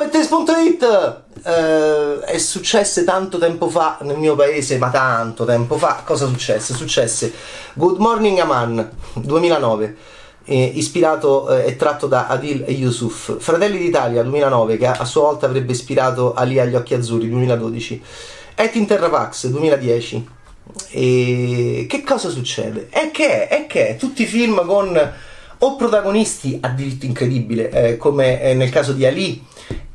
bettes.it eh, è successo tanto tempo fa nel mio paese, ma tanto tempo fa. Cosa successe? Successe Good Morning Aman 2009. Eh, ispirato e eh, tratto da Adil e Yusuf Fratelli d'Italia 2009 che a sua volta avrebbe ispirato Ali agli occhi azzurri 2012 Et in Terra Pax 2010 e che cosa succede? È che, è che tutti i film con o protagonisti a diritto incredibile eh, come eh, nel caso di Ali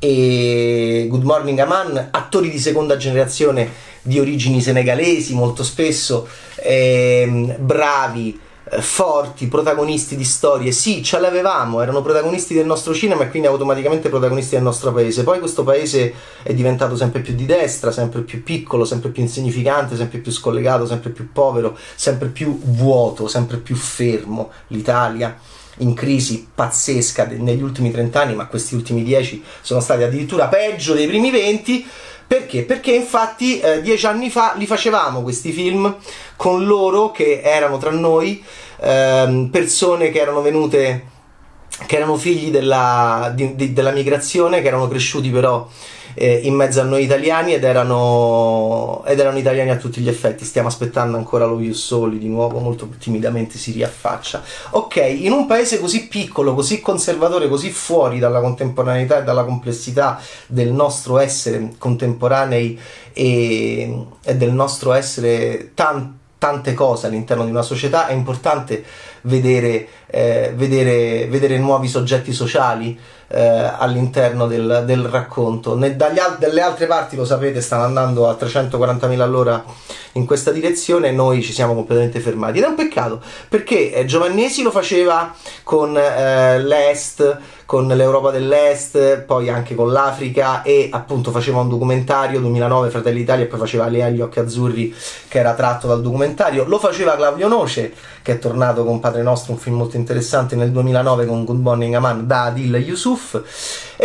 e Good Morning Aman, attori di seconda generazione di origini senegalesi molto spesso, ehm, bravi, eh, forti, protagonisti di storie. Sì, ce l'avevamo, erano protagonisti del nostro cinema e quindi automaticamente protagonisti del nostro paese. Poi questo paese è diventato sempre più di destra, sempre più piccolo, sempre più insignificante, sempre più scollegato, sempre più povero, sempre più vuoto, sempre più fermo. L'Italia in crisi pazzesca negli ultimi 30 anni, ma questi ultimi 10 sono stati addirittura peggio dei primi 20. Perché? Perché infatti eh, dieci anni fa li facevamo questi film con loro che erano tra noi ehm, persone che erano venute, che erano figli della, di, di, della migrazione, che erano cresciuti però eh, in mezzo a noi italiani ed erano, ed erano, italiani a tutti gli effetti. Stiamo aspettando ancora lo Soli di nuovo, molto timidamente si riaffaccia. Ok, in un paese così piccolo, così conservatore, così fuori dalla contemporaneità e dalla complessità del nostro essere contemporanei e, e del nostro essere tan, tante cose all'interno di una società, è importante vedere, eh, vedere, vedere nuovi soggetti sociali eh, all'interno del, del racconto. Ne, al- dalle altre parti, lo sapete, stanno andando a 340.000 all'ora in questa direzione e noi ci siamo completamente fermati. Ed è un peccato perché eh, Giovannesi lo faceva con eh, l'Est con l'Europa dell'Est, poi anche con l'Africa e appunto faceva un documentario 2009 Fratelli d'Italia e poi faceva Lea agli occhi azzurri che era tratto dal documentario. Lo faceva Claudio Noce che è tornato con Padre Nostro, un film molto interessante nel 2009 con Good Morning Aman da Adil Yusuf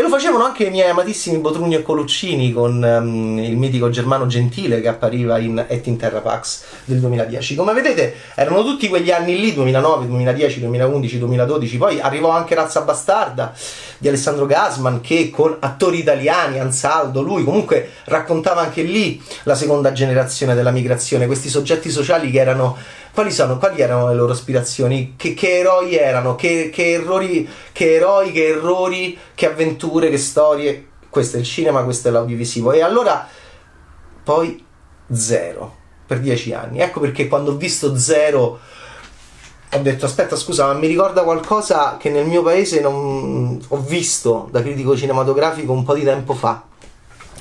lo facevano anche i miei amatissimi Botrugno e Coluccini con um, il mitico Germano Gentile che appariva in Et in Terra Pax del 2010. Come vedete erano tutti quegli anni lì, 2009, 2010, 2011, 2012, poi arrivò anche Razza Bastarda di Alessandro Gasman che con attori italiani, Ansaldo, lui comunque raccontava anche lì la seconda generazione della migrazione, questi soggetti sociali che erano quali, sono, quali erano le loro aspirazioni? Che, che eroi erano? Che, che, errori, che eroi, che errori, che avventure, che storie? Questo è il cinema, questo è l'audiovisivo. E allora poi zero per dieci anni. Ecco perché quando ho visto zero ho detto aspetta scusa ma mi ricorda qualcosa che nel mio paese non ho visto da critico cinematografico un po' di tempo fa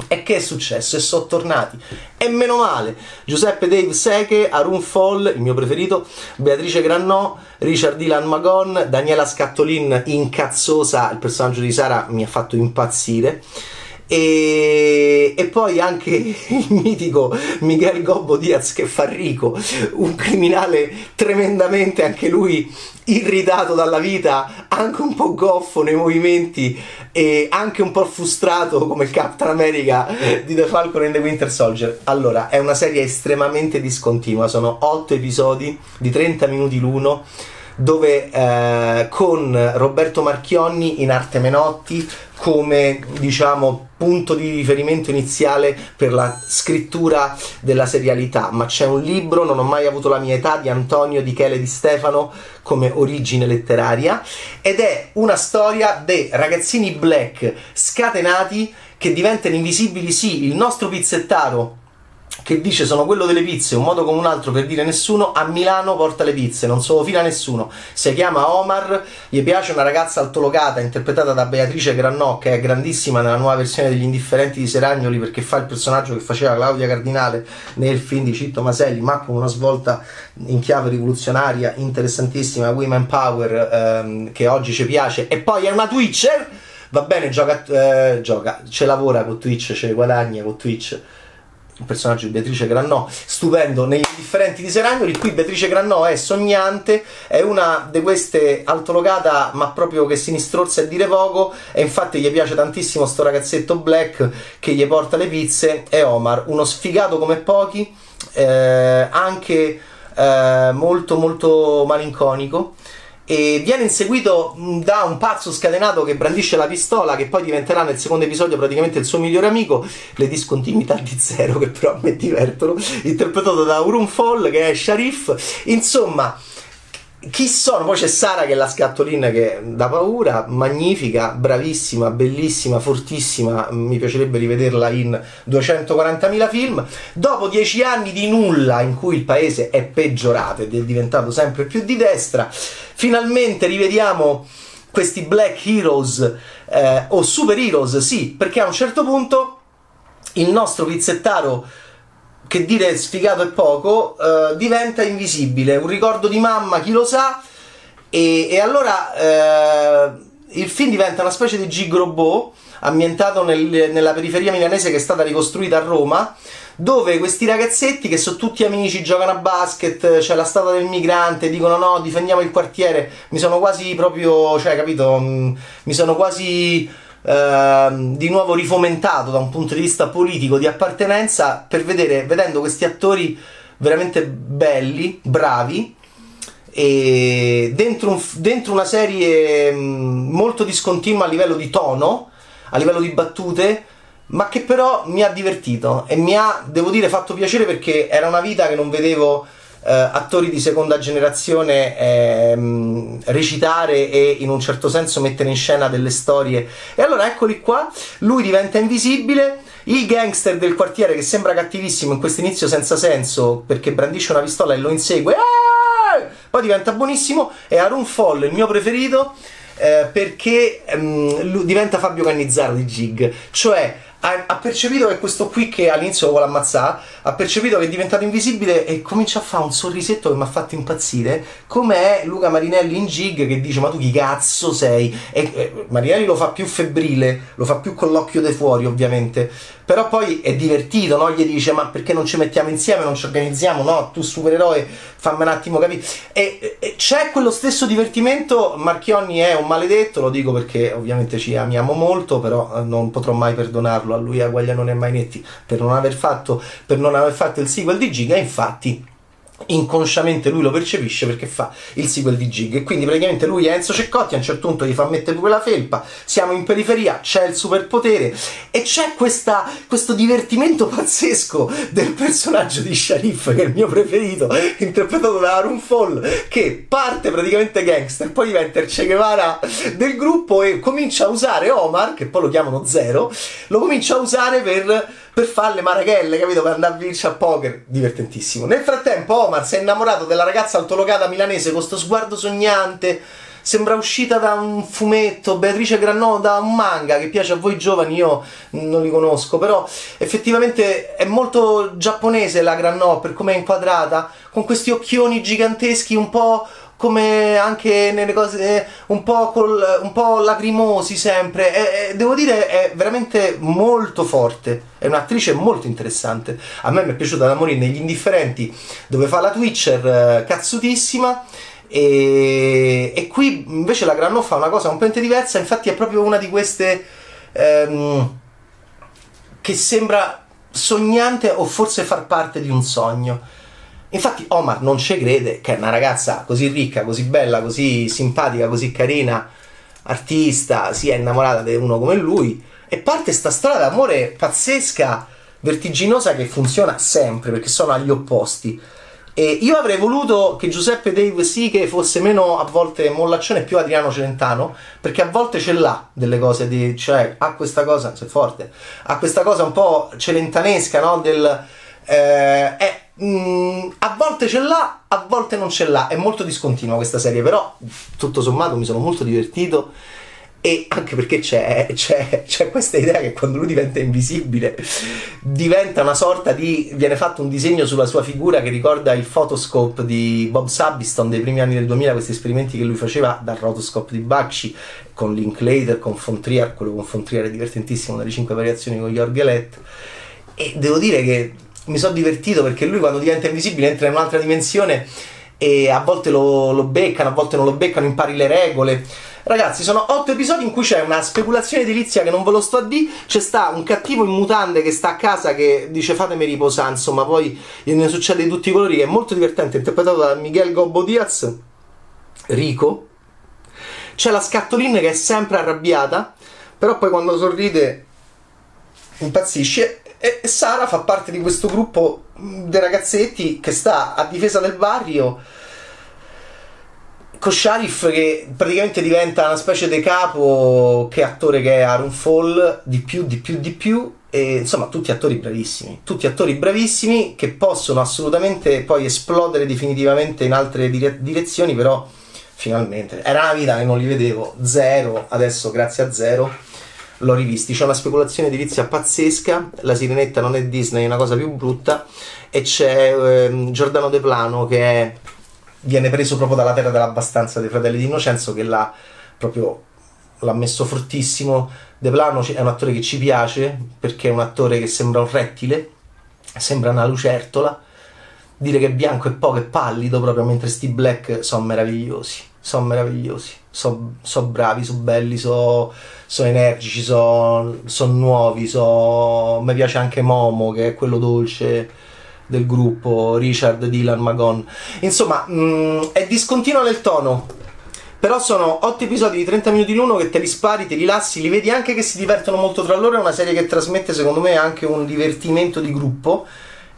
e che è successo? E sono tornati. E meno male. Giuseppe Dave Seche, Arun Fall, il mio preferito, Beatrice Grannò, Richard Dylan Magon, Daniela Scattolin, incazzosa, il personaggio di Sara mi ha fatto impazzire. E, e, poi anche il mitico Miguel Gobbo Diaz che fa Rico, un criminale tremendamente anche lui irritato dalla vita, anche un po' goffo nei movimenti e anche un po' frustrato come il Captain America di The Falcon and the Winter Soldier. Allora, è una serie estremamente discontinua, sono 8 episodi di 30 minuti l'uno dove eh, con Roberto Marchionni in arte Menotti come diciamo punto di riferimento iniziale per la scrittura della serialità ma c'è un libro non ho mai avuto la mia età di Antonio Di Chele Di Stefano come origine letteraria ed è una storia dei ragazzini black scatenati che diventano invisibili sì il nostro pizzettaro che dice sono quello delle pizze, un modo come un altro per dire nessuno, a Milano porta le pizze, non solo fila nessuno. Si chiama Omar, gli piace una ragazza altolocata interpretata da Beatrice Grannò, che è grandissima nella nuova versione degli Indifferenti di Seragnoli perché fa il personaggio che faceva Claudia Cardinale nel film di Citto Maselli, ma con una svolta in chiave rivoluzionaria, interessantissima, Women Power, ehm, che oggi ci piace. E poi è una Twitcher, va bene, gioca, eh, gioca, ce lavora con Twitch, ce guadagna con Twitch il personaggio di Beatrice Grannò, stupendo negli indifferenti di Seragnoli. Qui Beatrice Grannò è sognante, è una di queste altolocata, ma proprio che sinistrozza e dire poco. E infatti gli piace tantissimo sto ragazzetto black che gli porta le pizze. È Omar, uno sfigato come pochi, eh, anche eh, molto molto malinconico e viene inseguito da un pazzo scatenato che brandisce la pistola che poi diventerà nel secondo episodio praticamente il suo migliore amico le discontinuità di zero che però mi divertono interpretato da Urun Fall che è Sharif. Insomma chi sono? Poi c'è Sara che è la scatolina che dà paura, magnifica, bravissima, bellissima, fortissima. Mi piacerebbe rivederla in 240.000 film. Dopo dieci anni di nulla in cui il paese è peggiorato ed è diventato sempre più di destra, finalmente rivediamo questi black heroes eh, o super heroes, sì, perché a un certo punto il nostro pizzettaro che dire sfigato è poco, uh, diventa invisibile, un ricordo di mamma, chi lo sa, e, e allora uh, il film diventa una specie di gig robot ambientato nel, nella periferia milanese che è stata ricostruita a Roma, dove questi ragazzetti che sono tutti amici, giocano a basket, c'è la statua del migrante, dicono no, difendiamo il quartiere, mi sono quasi proprio, cioè capito, mm, mi sono quasi Ehm, di nuovo rifomentato da un punto di vista politico di appartenenza per vedere, vedendo questi attori veramente belli, bravi e dentro, un, dentro una serie mm, molto discontinua a livello di tono, a livello di battute, ma che però mi ha divertito e mi ha, devo dire, fatto piacere perché era una vita che non vedevo eh, attori di seconda generazione ehm, recitare e in un certo senso mettere in scena delle storie. E allora eccoli qua, lui diventa invisibile. Il gangster del quartiere che sembra cattivissimo in questo inizio senza senso perché brandisce una pistola e lo insegue, ah! poi diventa buonissimo. E Arun Fall, il mio preferito, eh, perché ehm, diventa Fabio Cannizzaro di Gig, cioè ha, percepito che questo qui che all'inizio lo vuole ammazzare, ha percepito che è diventato invisibile e comincia a fare un sorrisetto che mi ha fatto impazzire, come è Luca Marinelli in Gig che dice ma tu chi cazzo sei? E, e Marinelli lo fa più febbrile, lo fa più con l'occhio dei fuori ovviamente, però poi è divertito, no? Gli dice ma perché non ci mettiamo insieme, non ci organizziamo, no? Tu supereroe, fammi un attimo capire. E, e c'è quello stesso divertimento, Marchionni è un maledetto, lo dico perché ovviamente ci amiamo molto, però eh, non potrò mai perdonarlo a lui a Guaglianone e Mainetti per non aver fatto, per non aver fatto il sequel di Giga, infatti inconsciamente lui lo percepisce perché fa il sequel di Gig e quindi praticamente lui è Enzo Ceccotti a un certo punto gli fa mettere pure la felpa siamo in periferia, c'è il superpotere e c'è questa, questo divertimento pazzesco del personaggio di Sharif che è il mio preferito interpretato da Arun Fall che parte praticamente gangster poi diventa il Che Guevara del gruppo e comincia a usare Omar che poi lo chiamano Zero lo comincia a usare per per fare le marachelle, capito? Per andare a vincere a poker. Divertentissimo. Nel frattempo, Omar si è innamorato della ragazza altolocata milanese con sto sguardo sognante. Sembra uscita da un fumetto, Beatrice Granò da un manga che piace a voi giovani, io non li conosco, però effettivamente è molto giapponese la Granò per come è inquadrata, con questi occhioni giganteschi un po' come anche nelle cose un po', col, un po lacrimosi sempre. E, e, devo dire, è veramente molto forte. È un'attrice molto interessante. A me mi è piaciuta da morire negli indifferenti, dove fa la Twitcher eh, cazzutissima. E, e, qui invece la Granò fa una cosa completamente diversa. Infatti, è proprio una di queste ehm, che sembra sognante o forse far parte di un sogno Infatti Omar non ci crede che una ragazza così ricca, così bella, così simpatica, così carina, artista, sia innamorata di uno come lui e parte sta storia d'amore pazzesca, vertiginosa che funziona sempre perché sono agli opposti. E io avrei voluto che Giuseppe Dave sì che fosse meno a volte mollaccione e più Adriano Celentano, perché a volte ce l'ha delle cose di, cioè ha questa cosa, se forte, ha questa cosa un po' celentanesca, no? Del eh, è Mm, a volte ce l'ha, a volte non ce l'ha. È molto discontinua questa serie, però tutto sommato mi sono molto divertito. E anche perché c'è, c'è, c'è, questa idea che quando lui diventa invisibile diventa una sorta di. viene fatto un disegno sulla sua figura che ricorda il photoscope di Bob Sabiston dei primi anni del 2000, questi esperimenti che lui faceva dal rotoscope di Bakshi con Linklater, con Fontrier, quello con Fontrier è divertentissimo, dalle 5 variazioni con Jorg Elett. E devo dire che mi sono divertito perché lui quando diventa invisibile entra in un'altra dimensione e a volte lo, lo beccano, a volte non lo beccano, impari le regole. Ragazzi, sono otto episodi in cui c'è una speculazione edilizia che non ve lo sto a dire. C'è sta un cattivo in mutande che sta a casa che dice fatemi riposare, insomma, poi ne succede di tutti i colori. È molto divertente, interpretato da Miguel Gobbo Diaz, Rico, C'è la Scattolin che è sempre arrabbiata, però poi quando sorride impazzisce e Sara fa parte di questo gruppo dei ragazzetti che sta a difesa del barrio con Sharif che praticamente diventa una specie di capo che attore che è Aaron Fall di più di più di più. E insomma tutti attori bravissimi tutti attori bravissimi che possono assolutamente poi esplodere definitivamente in altre dire- direzioni però finalmente era una vita che non li vedevo zero adesso grazie a zero l'ho rivisti. C'è una speculazione edilizia pazzesca la sirenetta non è Disney è una cosa più brutta e c'è ehm, Giordano De Plano che è viene preso proprio dalla terra dell'abbastanza dei fratelli di Innocenzo che l'ha proprio l'ha messo fortissimo. De Plano è un attore che ci piace perché è un attore che sembra un rettile sembra una lucertola. Dire che è bianco e poco e pallido proprio mentre sti black sono meravigliosi sono meravigliosi sono so bravi sono belli sono so energici sono so nuovi so... mi piace anche Momo che è quello dolce del gruppo, Richard, Dylan, Magon. Insomma, mh, mm, è discontinuo nel tono. Però sono 8 episodi di 30 minuti l'uno che te li spari, te li lassi, li vedi anche che si divertono molto tra loro. È una serie che trasmette, secondo me, anche un divertimento di gruppo.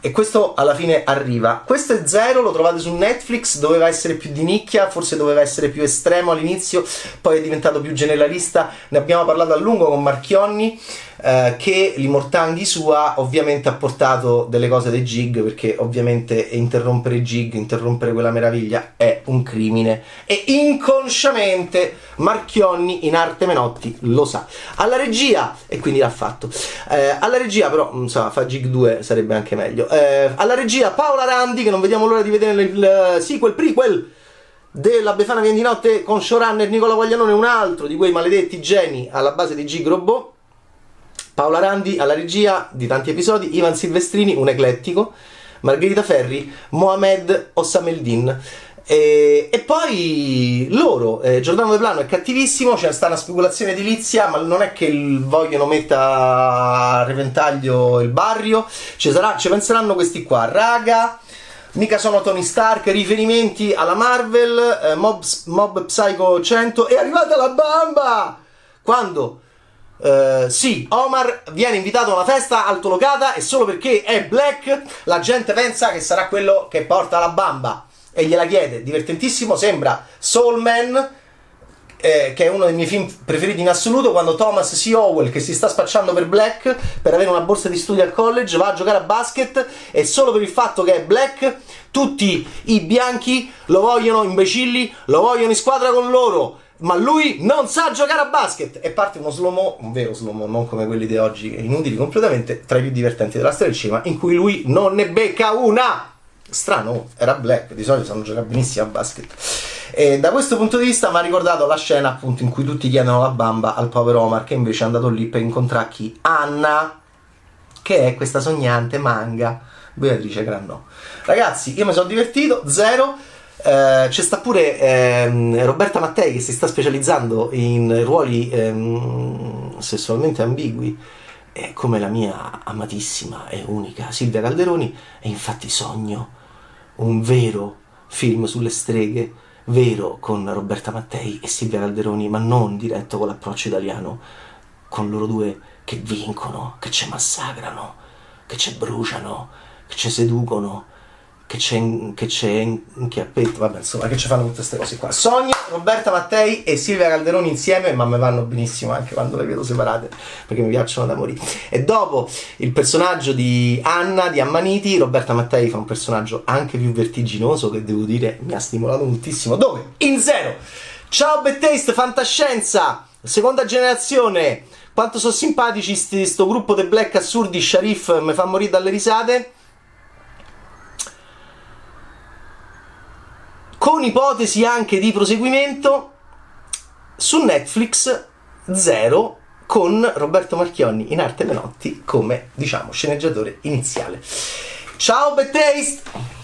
E questo alla fine arriva. Questo è Zero, lo trovate su Netflix, doveva essere più di nicchia, forse doveva essere più estremo all'inizio, poi è diventato più generalista. Ne abbiamo parlato a lungo con Marchionni eh, che l'Imortanghi sua ovviamente ha portato delle cose dei gig perché ovviamente interrompere i gig, interrompere quella meraviglia è un crimine e inconsciamente Marchionni in arte Menotti lo sa. Alla regia, e quindi l'ha fatto, eh, alla regia però, insomma, fa gig 2 sarebbe anche meglio, eh, alla regia Paola Randi che non vediamo l'ora di vedere il sequel, prequel della Befana Viene di Notte con showrunner Nicola Guaglianone, un altro di quei maledetti geni alla base di Gig Robot Paola Randi alla regia di tanti episodi, Ivan Silvestrini, un eclettico, Margherita Ferri, Mohamed Ossameldin. E, e, poi loro, eh, Giordano De Plano è cattivissimo, c'è sta una speculazione edilizia, ma non è che vogliono mettere a reventaglio il barrio, ci, sarà, ci penseranno questi qua, raga, mica sono Tony Stark, riferimenti alla Marvel, eh, Mob, Mob Psycho 100, è arrivata la bamba! Quando? Uh, sì, Omar viene invitato a una festa altolocata e solo perché è black la gente pensa che sarà quello che porta la bamba e gliela chiede. Divertentissimo, sembra Soul Man, eh, che è uno dei miei film preferiti in assoluto, quando Thomas C. Howell, che si sta spacciando per black per avere una borsa di studio al college, va a giocare a basket e solo per il fatto che è black tutti i bianchi lo vogliono imbecilli, lo vogliono in squadra con loro ma lui non sa giocare a basket e parte uno slow un vero slow non come quelli di oggi, inutili completamente, tra i più divertenti della storia del cinema, in cui lui non ne becca una. Strano, era black, di solito sanno giocare benissimo a basket. E da questo punto di vista mi ha ricordato la scena appunto in cui tutti chiedono la bamba al povero Omar che invece è andato lì per incontrare chi? Anna, che è questa sognante manga Beatrice Grannò. Ragazzi, io mi sono divertito, zero eh, c'è sta pure ehm, Roberta Mattei che si sta specializzando in ruoli ehm, sessualmente ambigui eh, come la mia amatissima e unica Silvia Calderoni e infatti sogno un vero film sulle streghe vero con Roberta Mattei e Silvia Calderoni ma non diretto con l'approccio italiano con loro due che vincono che ci massacrano che ci bruciano che ci seducono che c'è, che c'è in chiappetto, vabbè insomma che ci fanno tutte queste cose qua. Sogno, Roberta Mattei e Silvia Calderoni insieme, ma mi vanno benissimo anche quando le vedo separate, perché mi piacciono da morire. E dopo il personaggio di Anna, di Ammaniti, Roberta Mattei fa un personaggio anche più vertiginoso che devo dire mi ha stimolato moltissimo. Dove? In zero! Ciao Bettaste, fantascienza! Seconda generazione! Quanto sono simpatici sto gruppo dei black assurdi, Sharif mi fa morire dalle risate. Con ipotesi anche di proseguimento su Netflix Zero con Roberto Marchionni in arte Menotti come diciamo sceneggiatore iniziale. Ciao Bad Taste!